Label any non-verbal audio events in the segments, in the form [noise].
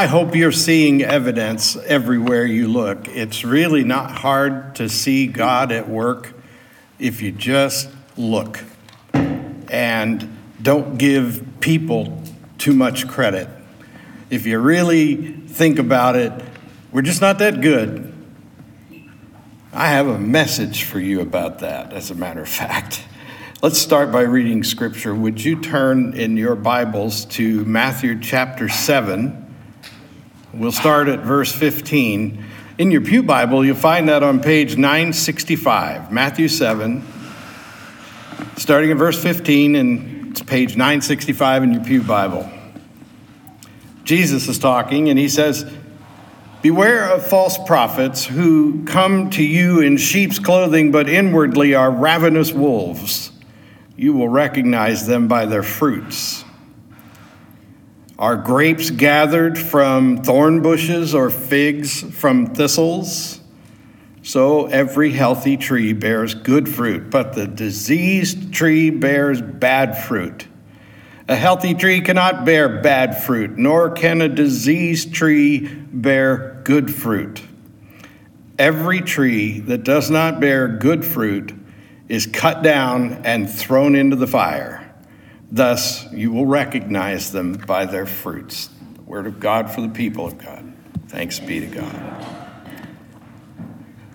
I hope you're seeing evidence everywhere you look. It's really not hard to see God at work if you just look and don't give people too much credit. If you really think about it, we're just not that good. I have a message for you about that, as a matter of [laughs] fact. Let's start by reading scripture. Would you turn in your Bibles to Matthew chapter 7? We'll start at verse 15. In your Pew Bible, you'll find that on page 965, Matthew 7, starting at verse 15, and it's page 965 in your Pew Bible. Jesus is talking, and he says, Beware of false prophets who come to you in sheep's clothing, but inwardly are ravenous wolves. You will recognize them by their fruits. Are grapes gathered from thorn bushes or figs from thistles? So every healthy tree bears good fruit, but the diseased tree bears bad fruit. A healthy tree cannot bear bad fruit, nor can a diseased tree bear good fruit. Every tree that does not bear good fruit is cut down and thrown into the fire. Thus, you will recognize them by their fruits. The word of God for the people of God. Thanks be to God.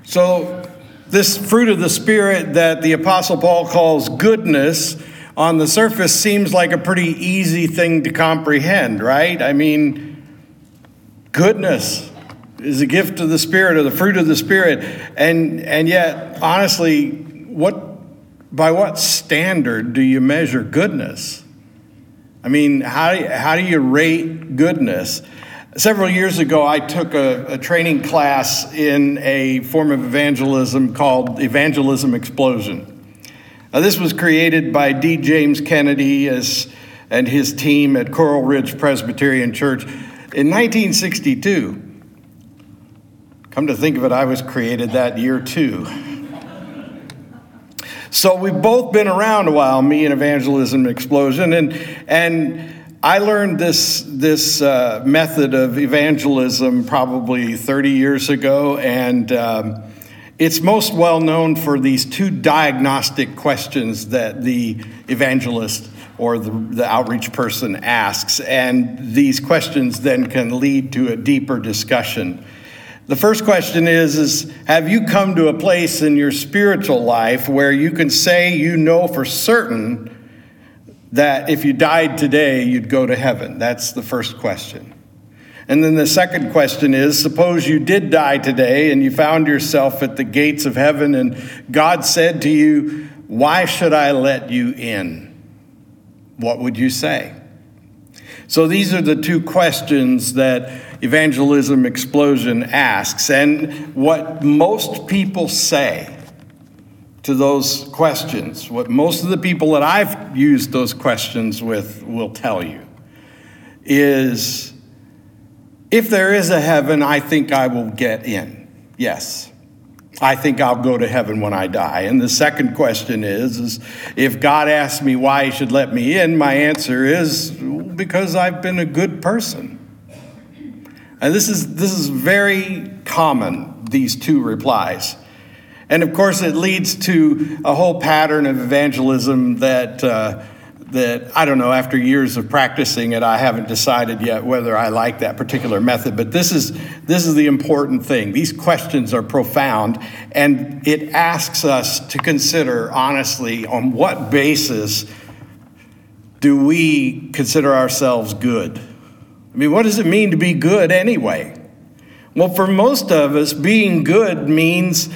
So, this fruit of the Spirit that the Apostle Paul calls goodness on the surface seems like a pretty easy thing to comprehend, right? I mean, goodness is a gift of the Spirit or the fruit of the Spirit. And, and yet, honestly, what by what standard do you measure goodness? I mean, how, how do you rate goodness? Several years ago, I took a, a, training class in a form of evangelism called Evangelism Explosion. Now, this was created by D. James Kennedy as, and his team at Coral Ridge Presbyterian Church in 1962. Come to think of it, I was created that year too. So we've both been around a while, me and Evangelism Explosion, and and I learned this this uh, method of evangelism probably 30 years ago, and um, it's most well known for these two diagnostic questions that the evangelist or the, the outreach person asks, and these questions then can lead to a deeper discussion. The first question is, is have you come to a place in your spiritual life where you can say you know for certain that if you died today, you'd go to heaven? That's the first question. And then the second question is suppose you did die today and you found yourself at the gates of heaven and God said to you, Why should I let you in? What would you say? So these are the two questions that Evangelism Explosion asks. And what most people say to those questions, what most of the people that I've used those questions with will tell you, is if there is a heaven, I think I will get in. Yes. I think I'll go to heaven when I die. And the second question is, is if God asks me why he should let me in, my answer is because I've been a good person. And this is this is very common, these two replies. And of course, it leads to a whole pattern of evangelism that uh, that I don't know, after years of practicing it, I haven't decided yet whether I like that particular method. But this is, this is the important thing. These questions are profound, and it asks us to consider honestly on what basis do we consider ourselves good? I mean, what does it mean to be good anyway? Well, for most of us, being good means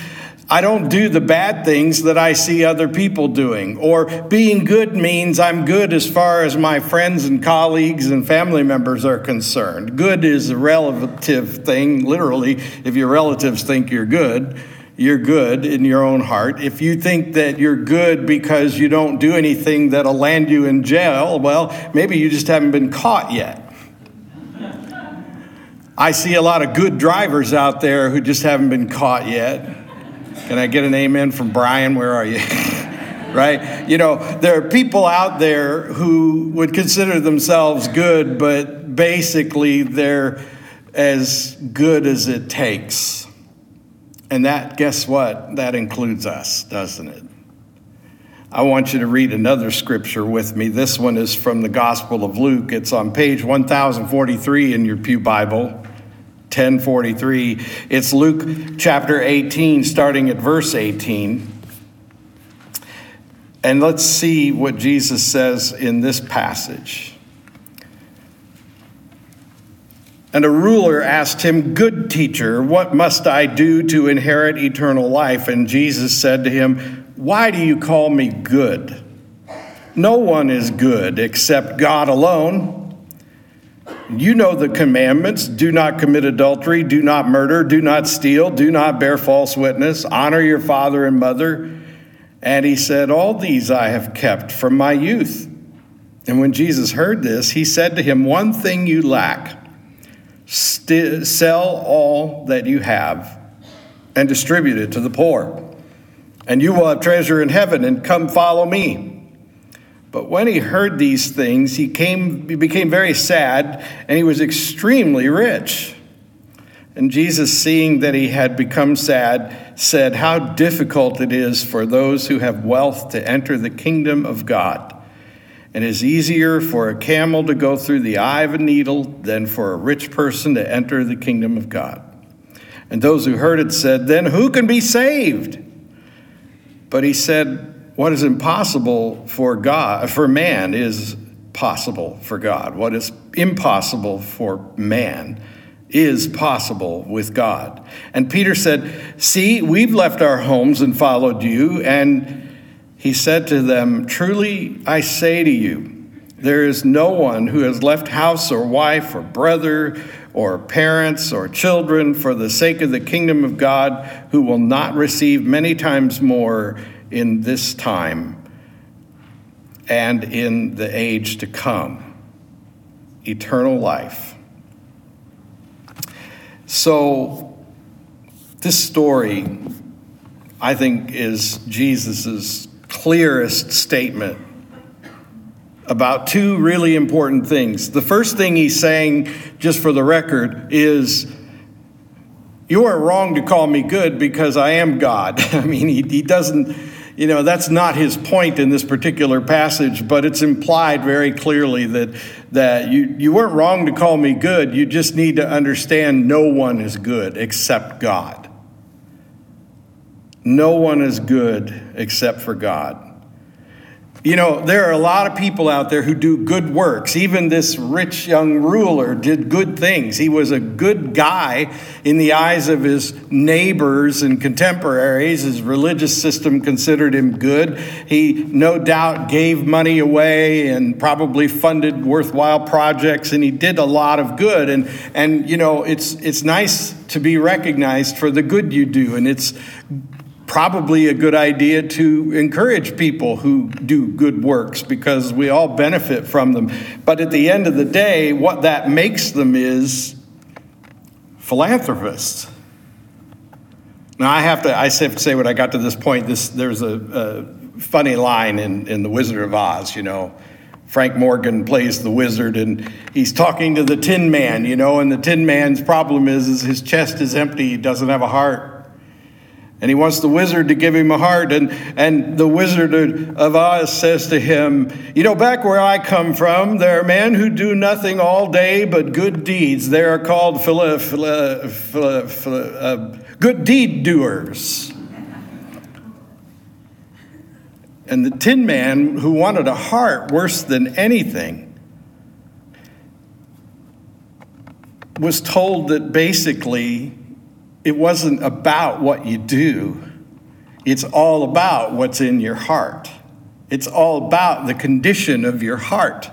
I don't do the bad things that I see other people doing. Or being good means I'm good as far as my friends and colleagues and family members are concerned. Good is a relative thing, literally. If your relatives think you're good, you're good in your own heart. If you think that you're good because you don't do anything that'll land you in jail, well, maybe you just haven't been caught yet. I see a lot of good drivers out there who just haven't been caught yet. Can I get an amen from Brian? Where are you? [laughs] right? You know, there are people out there who would consider themselves good, but basically they're as good as it takes. And that, guess what? That includes us, doesn't it? I want you to read another scripture with me. This one is from the Gospel of Luke. It's on page 1043 in your Pew Bible, 1043. It's Luke chapter 18, starting at verse 18. And let's see what Jesus says in this passage. And a ruler asked him, Good teacher, what must I do to inherit eternal life? And Jesus said to him, why do you call me good? No one is good except God alone. You know the commandments. Do not commit adultery, do not murder, do not steal, do not bear false witness, honor your father and mother. And he said, All these I have kept from my youth. And when Jesus heard this, he said to him, One thing you lack. St- sell all that you have and distribute it to the poor. And you will have treasure in heaven, and come follow me. But when he heard these things, he, came, he became very sad, and he was extremely rich. And Jesus, seeing that he had become sad, said, How difficult it is for those who have wealth to enter the kingdom of God. And it is easier for a camel to go through the eye of a needle than for a rich person to enter the kingdom of God. And those who heard it said, Then who can be saved? But he said, what is impossible for God, for man, is possible for God. What is impossible for man is possible with God. And Peter said, See, we've left our homes and followed you. And he said to them, Truly I say to you, there is no one who has left house or wife or brother or parents or children for the sake of the kingdom of God who will not receive many times more in this time and in the age to come eternal life. So, this story, I think, is Jesus' clearest statement about two really important things. The first thing he's saying, just for the record, is you are wrong to call me good because I am God. [laughs] I mean, he, he doesn't, you know, that's not his point in this particular passage, but it's implied very clearly that, that you, you weren't wrong to call me good. You just need to understand no one is good except God. No one is good except for God. You know, there are a lot of people out there who do good works. Even this rich young ruler did good things. He was a good guy in the eyes of his neighbors and contemporaries. His religious system considered him good. He no doubt gave money away and probably funded worthwhile projects, and he did a lot of good. And, and you know, it's, it's nice to be recognized for the good you do, and it's probably a good idea to encourage people who do good works because we all benefit from them. But at the end of the day, what that makes them is philanthropists. Now, I have to, I have to say when I got to this point, this, there's a, a funny line in, in The Wizard of Oz, you know. Frank Morgan plays the wizard, and he's talking to the Tin Man, you know, and the Tin Man's problem is, is his chest is empty, he doesn't have a heart. And he wants the wizard to give him a heart. And, and the wizard of Oz says to him, You know, back where I come from, there are men who do nothing all day but good deeds. They are called phila, phila, phila, phila, uh, good deed doers. And the tin man, who wanted a heart worse than anything, was told that basically it wasn't about what you do, it's all about what's in your heart. It's all about the condition of your heart.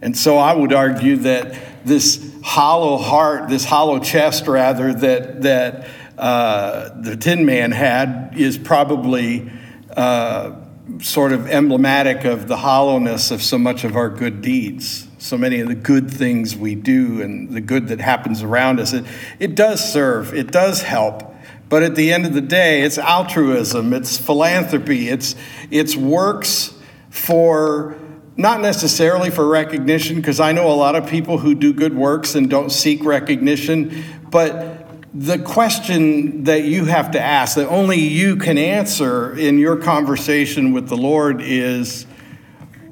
And so I would argue that this hollow heart, this hollow chest, rather, that, that uh, the Tin Man had is probably uh, sort of emblematic of the hollowness of so much of our good deeds so many of the good things we do and the good that happens around us. It, it does serve, it does help. But at the end of the day, it's altruism, it's philanthropy, it's, it's works for not necessarily for recognition, because I know a lot of people who do good works and don't seek recognition, but the question that you have to ask, that only you can answer in your conversation with the Lord, is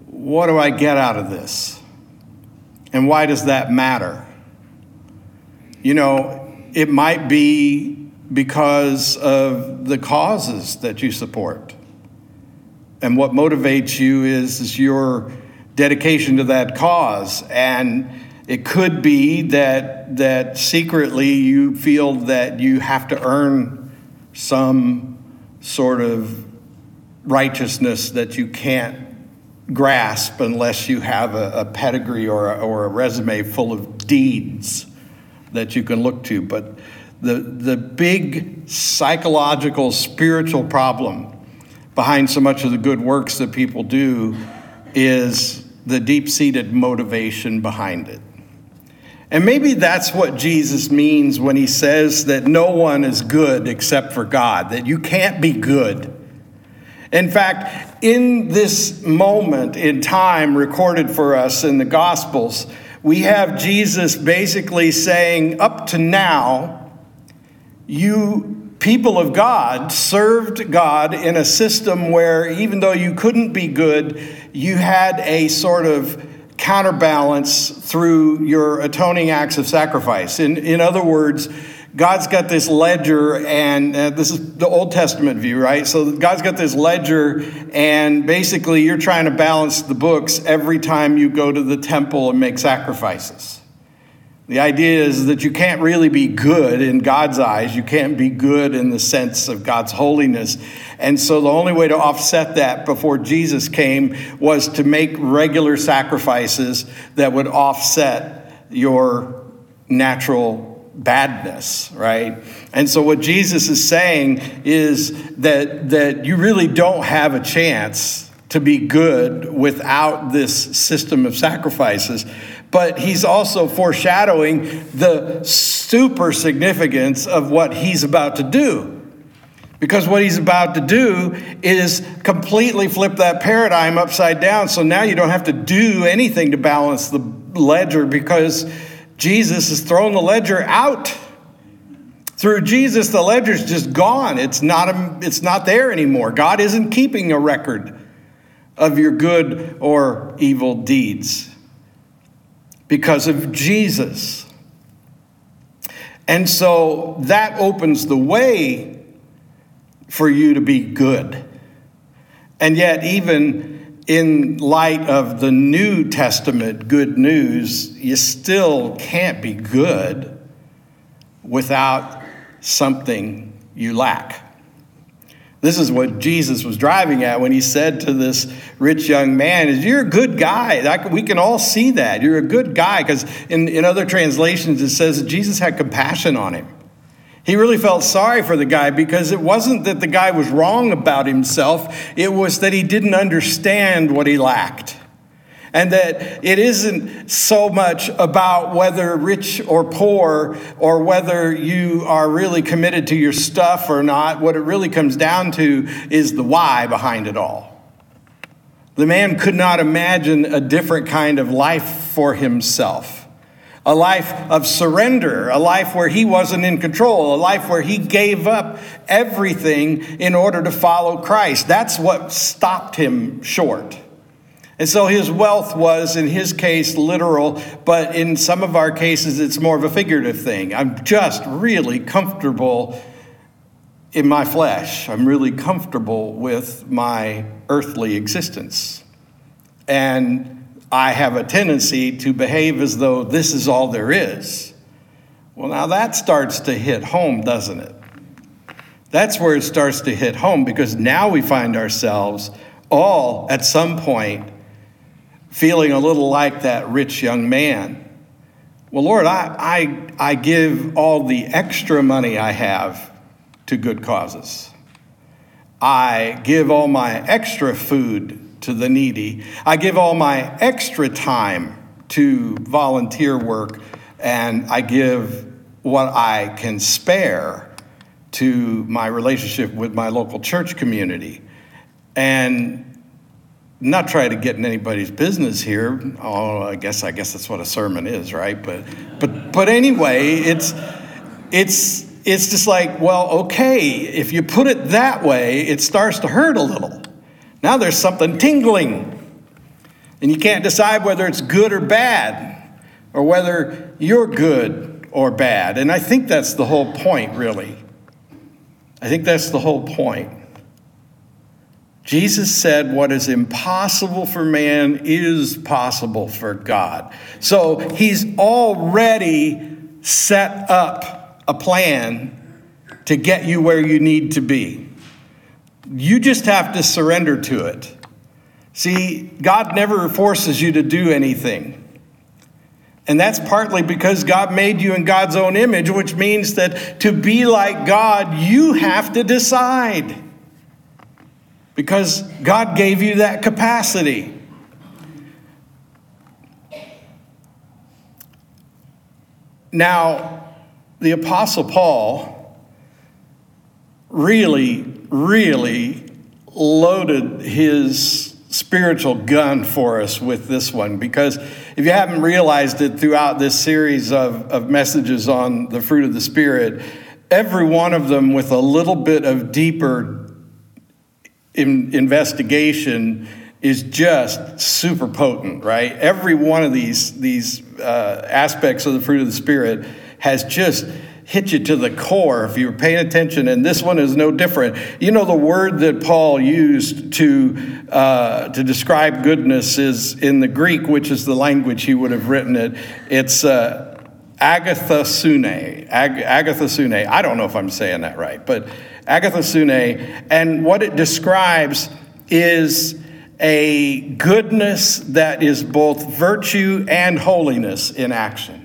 what do I get out of this? And why does that matter? You know, it might be because of the causes that you support. And what motivates you is, is your dedication to that cause. And it could be that, that secretly you feel that you have to earn some sort of righteousness that you can't grasp unless you have a, a pedigree or a, or a resume full of deeds that you can look to. But the, the big psychological, spiritual problem behind so much of the good works that people do is the deep seated motivation behind it. And maybe that's what Jesus means when he says that no one is good except for God, that you can't be good. In fact, in this moment in time recorded for us in the Gospels, we have Jesus basically saying, Up to now, you people of God served God in a system where even though you couldn't be good, you had a sort of counterbalance through your atoning acts of sacrifice. In, in other words, God's got this ledger, and uh, this is the Old Testament view, right? So God's got this ledger, and basically you're trying to balance the books every time you go to the temple and make sacrifices. The idea is that you can't really be good in God's eyes. You can't be good in the sense of God's holiness. And so the only way to offset that before Jesus came was to make regular sacrifices that would offset your natural badness, right? And so what Jesus is saying is that that you really don't have a chance to be good without this system of sacrifices but he's also foreshadowing the super significance of what he's about to do. Because what he's about to do is completely flip that paradigm upside down. So now you don't have to do anything to balance the ledger because Jesus has thrown the ledger out. Through Jesus, the ledger's just gone. It's not, a, it's not there anymore. God isn't keeping a record of your good or evil deeds because of Jesus. And so that opens the way for you to be good. And yet, even in light of the New Testament good news, you still can't be good without something you lack. This is what Jesus was driving at when he said to this rich young man, is you're a good guy. We can all see that. You're a good guy. Because in, in other translations, it says Jesus had compassion on him. He really felt sorry for the guy because it wasn't that the guy was wrong about himself, it was that he didn't understand what he lacked. And that it isn't so much about whether rich or poor or whether you are really committed to your stuff or not. What it really comes down to is the why behind it all. The man could not imagine a different kind of life for himself a life of surrender, a life where he wasn't in control, a life where he gave up everything in order to follow Christ. That's what stopped him short. And so his wealth was, in his case, literal, but in some of our cases, it's more of a figurative thing. I'm just really comfortable in my flesh. I'm really comfortable with my earthly existence. And I have a tendency to behave as though this is all there is. Well, now that starts to hit home, doesn't it? That's where it starts to hit home because now we find ourselves all at some point feeling a little like that rich young man. Well, Lord, I, I, I give all the extra money I have to good causes. I give all my extra food to the needy. I give all my extra time to volunteer work, and I give what I can spare to my relationship with my local church community. And not trying to get in anybody's business here. Oh, I guess I guess that's what a sermon is, right? But but but anyway, it's it's it's just like, well, okay, if you put it that way, it starts to hurt a little. Now there's something tingling. And you can't decide whether it's good or bad, or whether you're good or bad. And I think that's the whole point, really. I think that's the whole point. Jesus said, What is impossible for man is possible for God. So he's already set up a plan to get you where you need to be. You just have to surrender to it. See, God never forces you to do anything. And that's partly because God made you in God's own image, which means that to be like God, you have to decide because God gave you that capacity. Now, the Apostle Paul really, really loaded his spiritual gun for us with this one because if you haven't realized it throughout this series of, of messages on the fruit of the Spirit, every one of them with a little bit of deeper in investigation is just super potent, right? Every one of these, these uh, aspects of the fruit of the Spirit has just hit you to the core if you're paying attention, and this one is no different. You know, the word that Paul used to, uh, to describe goodness is in the Greek, which is the language he would have written it. It's uh, agathosune. Ag- agathosune. I don't know if I'm saying that right, but agathosune. And what it describes is a goodness that is both virtue and holiness in action.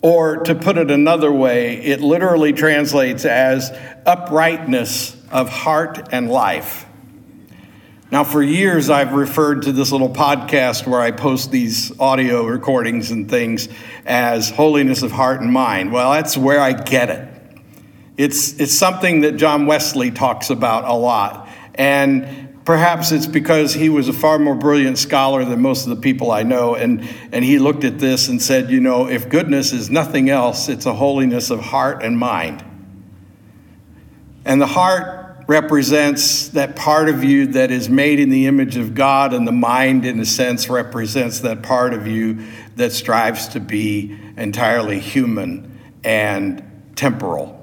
Or to put it another way, it literally translates as uprightness of heart and life. Now, for years, I've referred to this little podcast where I post these audio recordings and things as holiness of heart and mind. Well, that's where I get it. It's, it's something that John Wesley talks about a lot. And perhaps it's because he was a far more brilliant scholar than most of the people I know. And, and he looked at this and said, you know, if goodness is nothing else, it's a holiness of heart and mind. And the heart represents that part of you that is made in the image of God, and the mind, in a sense, represents that part of you that strives to be entirely human and temporal.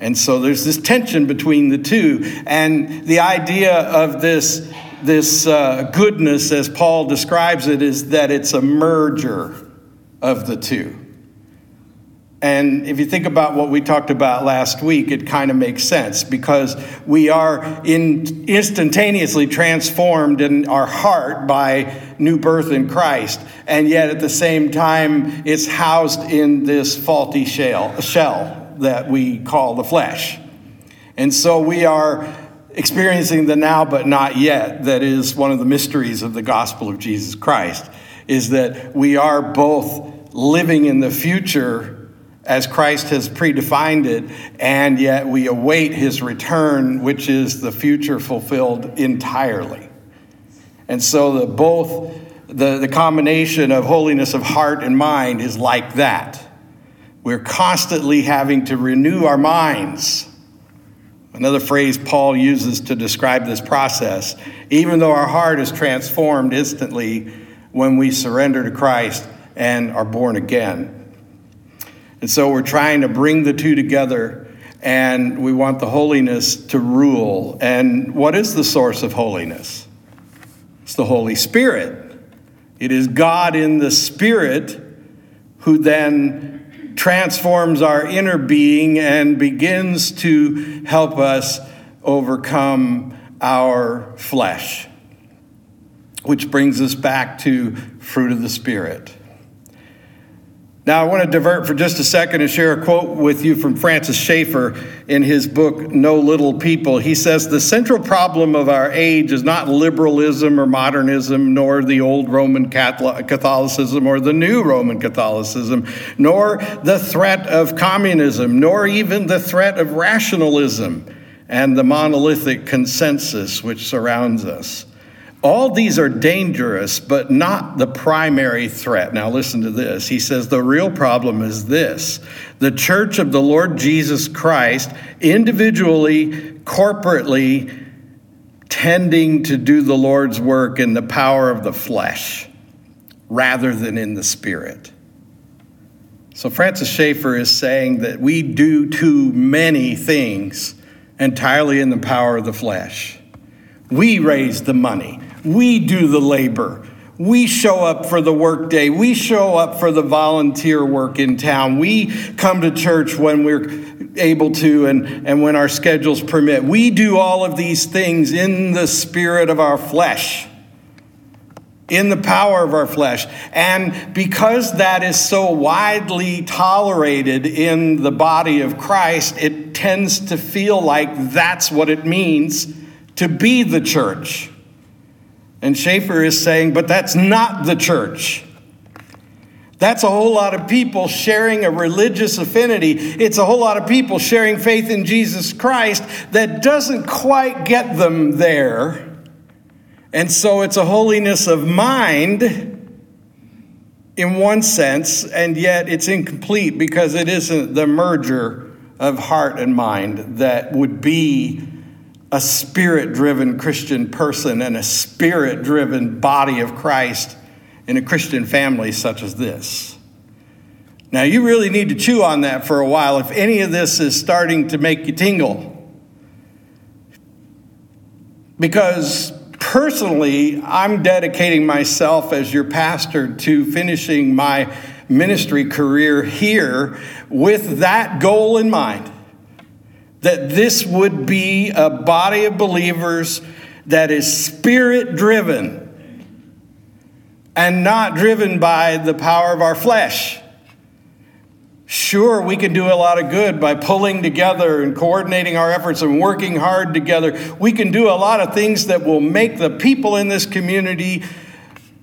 And so there's this tension between the two. And the idea of this, this uh, goodness, as Paul describes it, is that it's a merger of the two. And if you think about what we talked about last week, it kind of makes sense because we are in instantaneously transformed in our heart by new birth in Christ. And yet at the same time, it's housed in this faulty shell, shell that we call the flesh. And so we are experiencing the now but not yet that is one of the mysteries of the gospel of Jesus Christ is that we are both living in the future as Christ has predefined it and yet we await his return which is the future fulfilled entirely. And so the both the, the combination of holiness of heart and mind is like that. We're constantly having to renew our minds. Another phrase Paul uses to describe this process. Even though our heart is transformed instantly when we surrender to Christ and are born again. And so we're trying to bring the two together and we want the holiness to rule. And what is the source of holiness? It's the Holy Spirit. It is God in the Spirit who then transforms our inner being and begins to help us overcome our flesh. Which brings us back to fruit of the Spirit. Now, I want to divert for just a second and share a quote with you from Francis Schaeffer in his book, No Little People. He says, The central problem of our age is not liberalism or modernism, nor the old Roman Catholicism or the new Roman Catholicism, nor the threat of communism, nor even the threat of rationalism and the monolithic consensus which surrounds us. All these are dangerous, but not the primary threat. Now, listen to this. He says the real problem is this the church of the Lord Jesus Christ, individually, corporately, tending to do the Lord's work in the power of the flesh rather than in the spirit. So, Francis Schaeffer is saying that we do too many things entirely in the power of the flesh. We raise the money, we do the labor. We show up for the workday. We show up for the volunteer work in town. We come to church when we're able to and, and when our schedules permit. We do all of these things in the spirit of our flesh, in the power of our flesh. And because that is so widely tolerated in the body of Christ, it tends to feel like that's what it means to be the church. And Schaeffer is saying, but that's not the church. That's a whole lot of people sharing a religious affinity. It's a whole lot of people sharing faith in Jesus Christ that doesn't quite get them there. And so it's a holiness of mind in one sense, and yet it's incomplete because it isn't the merger of heart and mind that would be a spirit driven Christian person and a spirit driven body of Christ in a Christian family such as this. Now, you really need to chew on that for a while if any of this is starting to make you tingle. Because personally, I'm dedicating myself as your pastor to finishing my ministry career here with that goal in mind that this would be a body of believers that is spirit driven and not driven by the power of our flesh. Sure, we can do a lot of good by pulling together and coordinating our efforts and working hard together. We can do a lot of things that will make the people in this community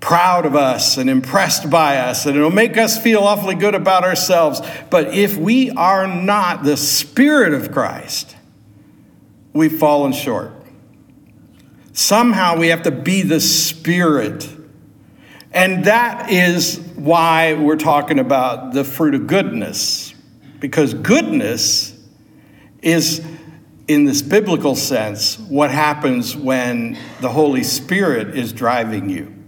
proud of us and impressed by us, and it'll make us feel awfully good about ourselves. But if we are not the Spirit of Christ, we've fallen short. Somehow we have to be the Spirit. And that is why we're talking about the fruit of goodness, because goodness is, in this biblical sense, what happens when the Holy Spirit is driving you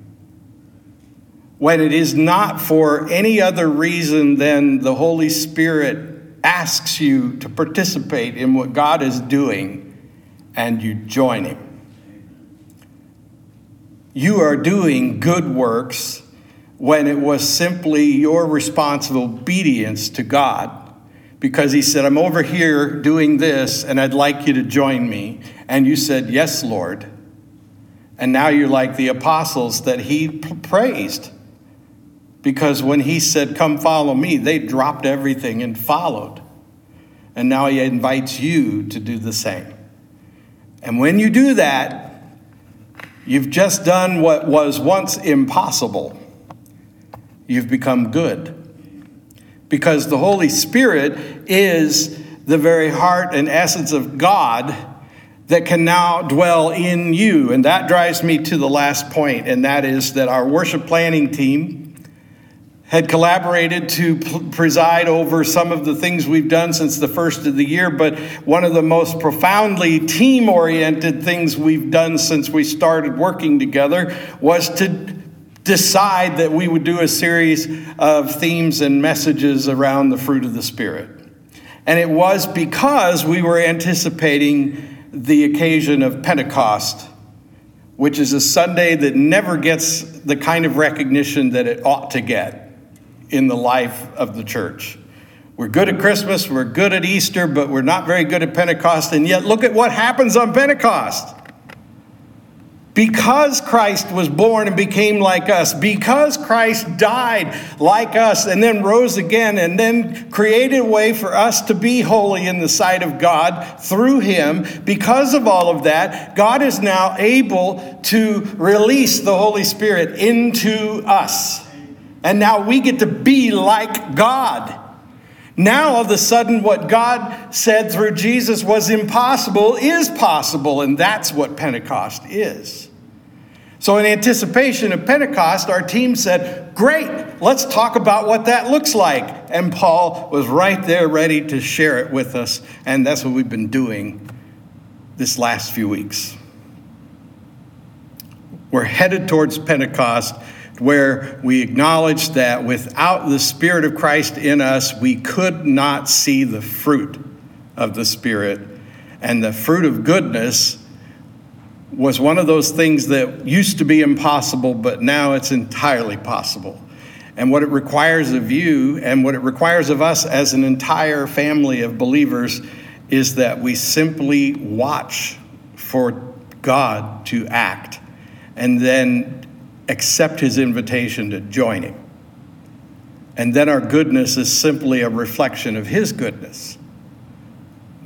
when it is not for any other reason than the Holy Spirit asks you to participate in what God is doing and you join Him. You are doing good works when it was simply your responsible obedience to God because He said, I'm over here doing this and I'd like you to join me. And you said, Yes, Lord. And now you're like the apostles that He praised because when he said, Come follow me, they dropped everything and followed. And now he invites you to do the same. And when you do that, you've just done what was once impossible. You've become good. Because the Holy Spirit is the very heart and essence of God that can now dwell in you. And that drives me to the last point, and that is that our worship planning team had collaborated to preside over some of the things we've done since the first of the year, but one of the most profoundly team oriented things we've done since we started working together was to decide that we would do a series of themes and messages around the fruit of the Spirit. And it was because we were anticipating the occasion of Pentecost, which is a Sunday that never gets the kind of recognition that it ought to get in the life of the church. We're good at Christmas, we're good at Easter, but we're not very good at Pentecost. And yet, look at what happens on Pentecost. Because Christ was born and became like us, because Christ died like us and then rose again and then created a way for us to be holy in the sight of God through Him, because of all of that, God is now able to release the Holy Spirit into us. And now we get to be like God. Now, all of a sudden, what God said through Jesus was impossible is possible, and that's what Pentecost is. So, in anticipation of Pentecost, our team said, Great, let's talk about what that looks like. And Paul was right there ready to share it with us. And that's what we've been doing this last few weeks. We're headed towards Pentecost, where we acknowledge that without the Spirit of Christ in us, we could not see the fruit of the Spirit. And the fruit of goodness was one of those things that used to be impossible, but now it's entirely possible. And what it requires of you and what it requires of us as an entire family of believers is that we simply watch for God to act and then accept his invitation to join him. And then our goodness is simply a reflection of his goodness.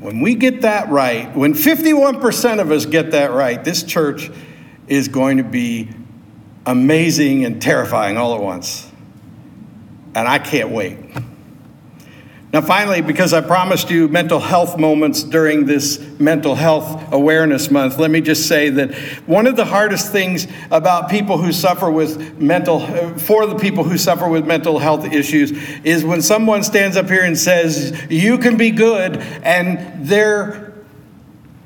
When we get that right, when 51% of us get that right, this church is going to be amazing and terrifying all at once. And I can't wait. Now, finally, because I promised you mental health moments during this Mental Health Awareness Month, let me just say that one of the hardest things about people who suffer with mental, uh, for the people who suffer with mental health issues, is when someone stands up here and says, You can be good, and their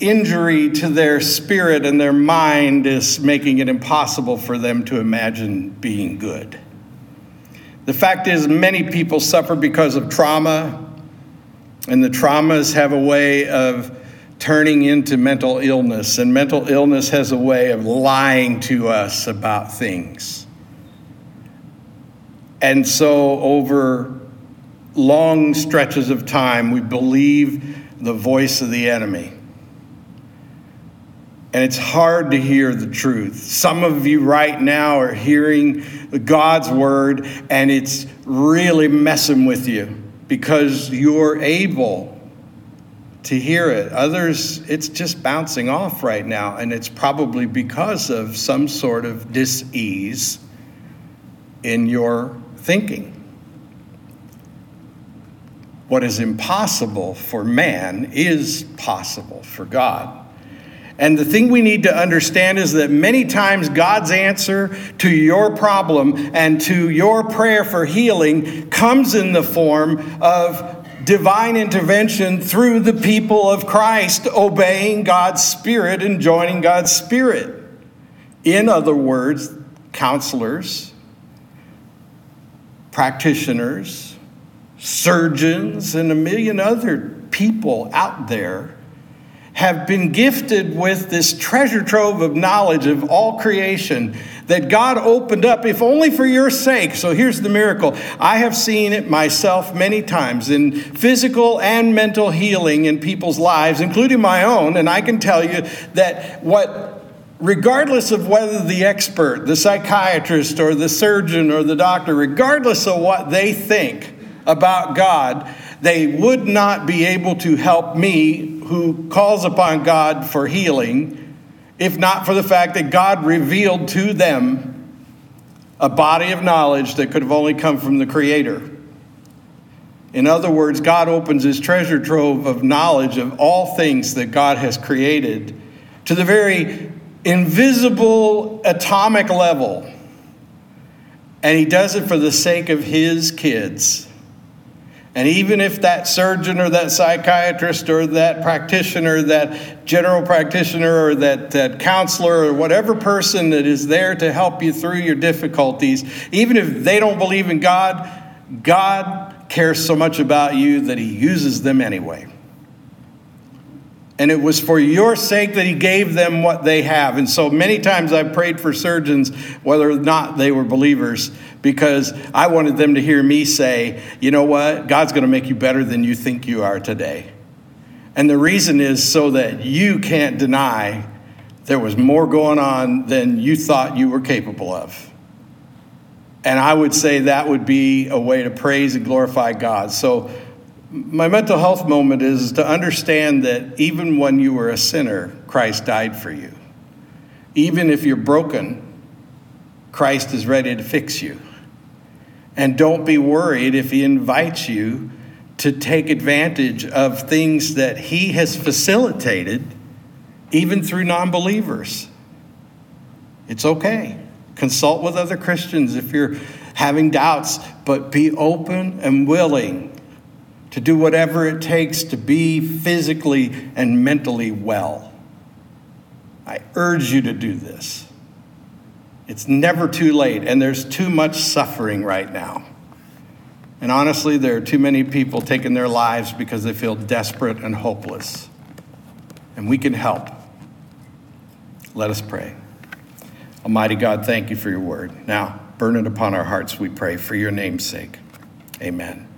injury to their spirit and their mind is making it impossible for them to imagine being good. The fact is, many people suffer because of trauma, and the traumas have a way of turning into mental illness, and mental illness has a way of lying to us about things. And so, over long stretches of time, we believe the voice of the enemy. And it's hard to hear the truth. Some of you right now are hearing God's word, and it's really messing with you because you're able to hear it. Others, it's just bouncing off right now, and it's probably because of some sort of dis ease in your thinking. What is impossible for man is possible for God. And the thing we need to understand is that many times God's answer to your problem and to your prayer for healing comes in the form of divine intervention through the people of Christ obeying God's Spirit and joining God's Spirit. In other words, counselors, practitioners, surgeons, and a million other people out there have been gifted with this treasure trove of knowledge of all creation that God opened up, if only for your sake. So here's the miracle. I have seen it myself many times in physical and mental healing in people's lives, including my own. And I can tell you that what, regardless of whether the expert, the psychiatrist, or the surgeon, or the doctor, regardless of what they think about God, they would not be able to help me who calls upon God for healing, if not for the fact that God revealed to them a body of knowledge that could have only come from the Creator. In other words, God opens his treasure trove of knowledge of all things that God has created to the very invisible atomic level. And he does it for the sake of his kids. And even if that surgeon or that psychiatrist or that practitioner, that general practitioner or that, that counselor or whatever person that is there to help you through your difficulties, even if they don't believe in God, God cares so much about you that He uses them anyway. And it was for your sake that he gave them what they have. And so many times I've prayed for surgeons, whether or not they were believers, because I wanted them to hear me say, you know what? God's going to make you better than you think you are today. And the reason is so that you can't deny there was more going on than you thought you were capable of. And I would say that would be a way to praise and glorify God. So my mental health moment is to understand that even when you were a sinner, Christ died for you. Even if you're broken, Christ is ready to fix you. And don't be worried if He invites you to take advantage of things that He has facilitated, even through non believers. It's okay. Consult with other Christians if you're having doubts, but be open and willing to do whatever it takes to be physically and mentally well. I urge you to do this. It's never too late, and there's too much suffering right now. And honestly, there are too many people taking their lives because they feel desperate and hopeless. And we can help. Let us pray. Almighty God, thank you for your word. Now, burn it upon our hearts, we pray, for your name's sake. Amen.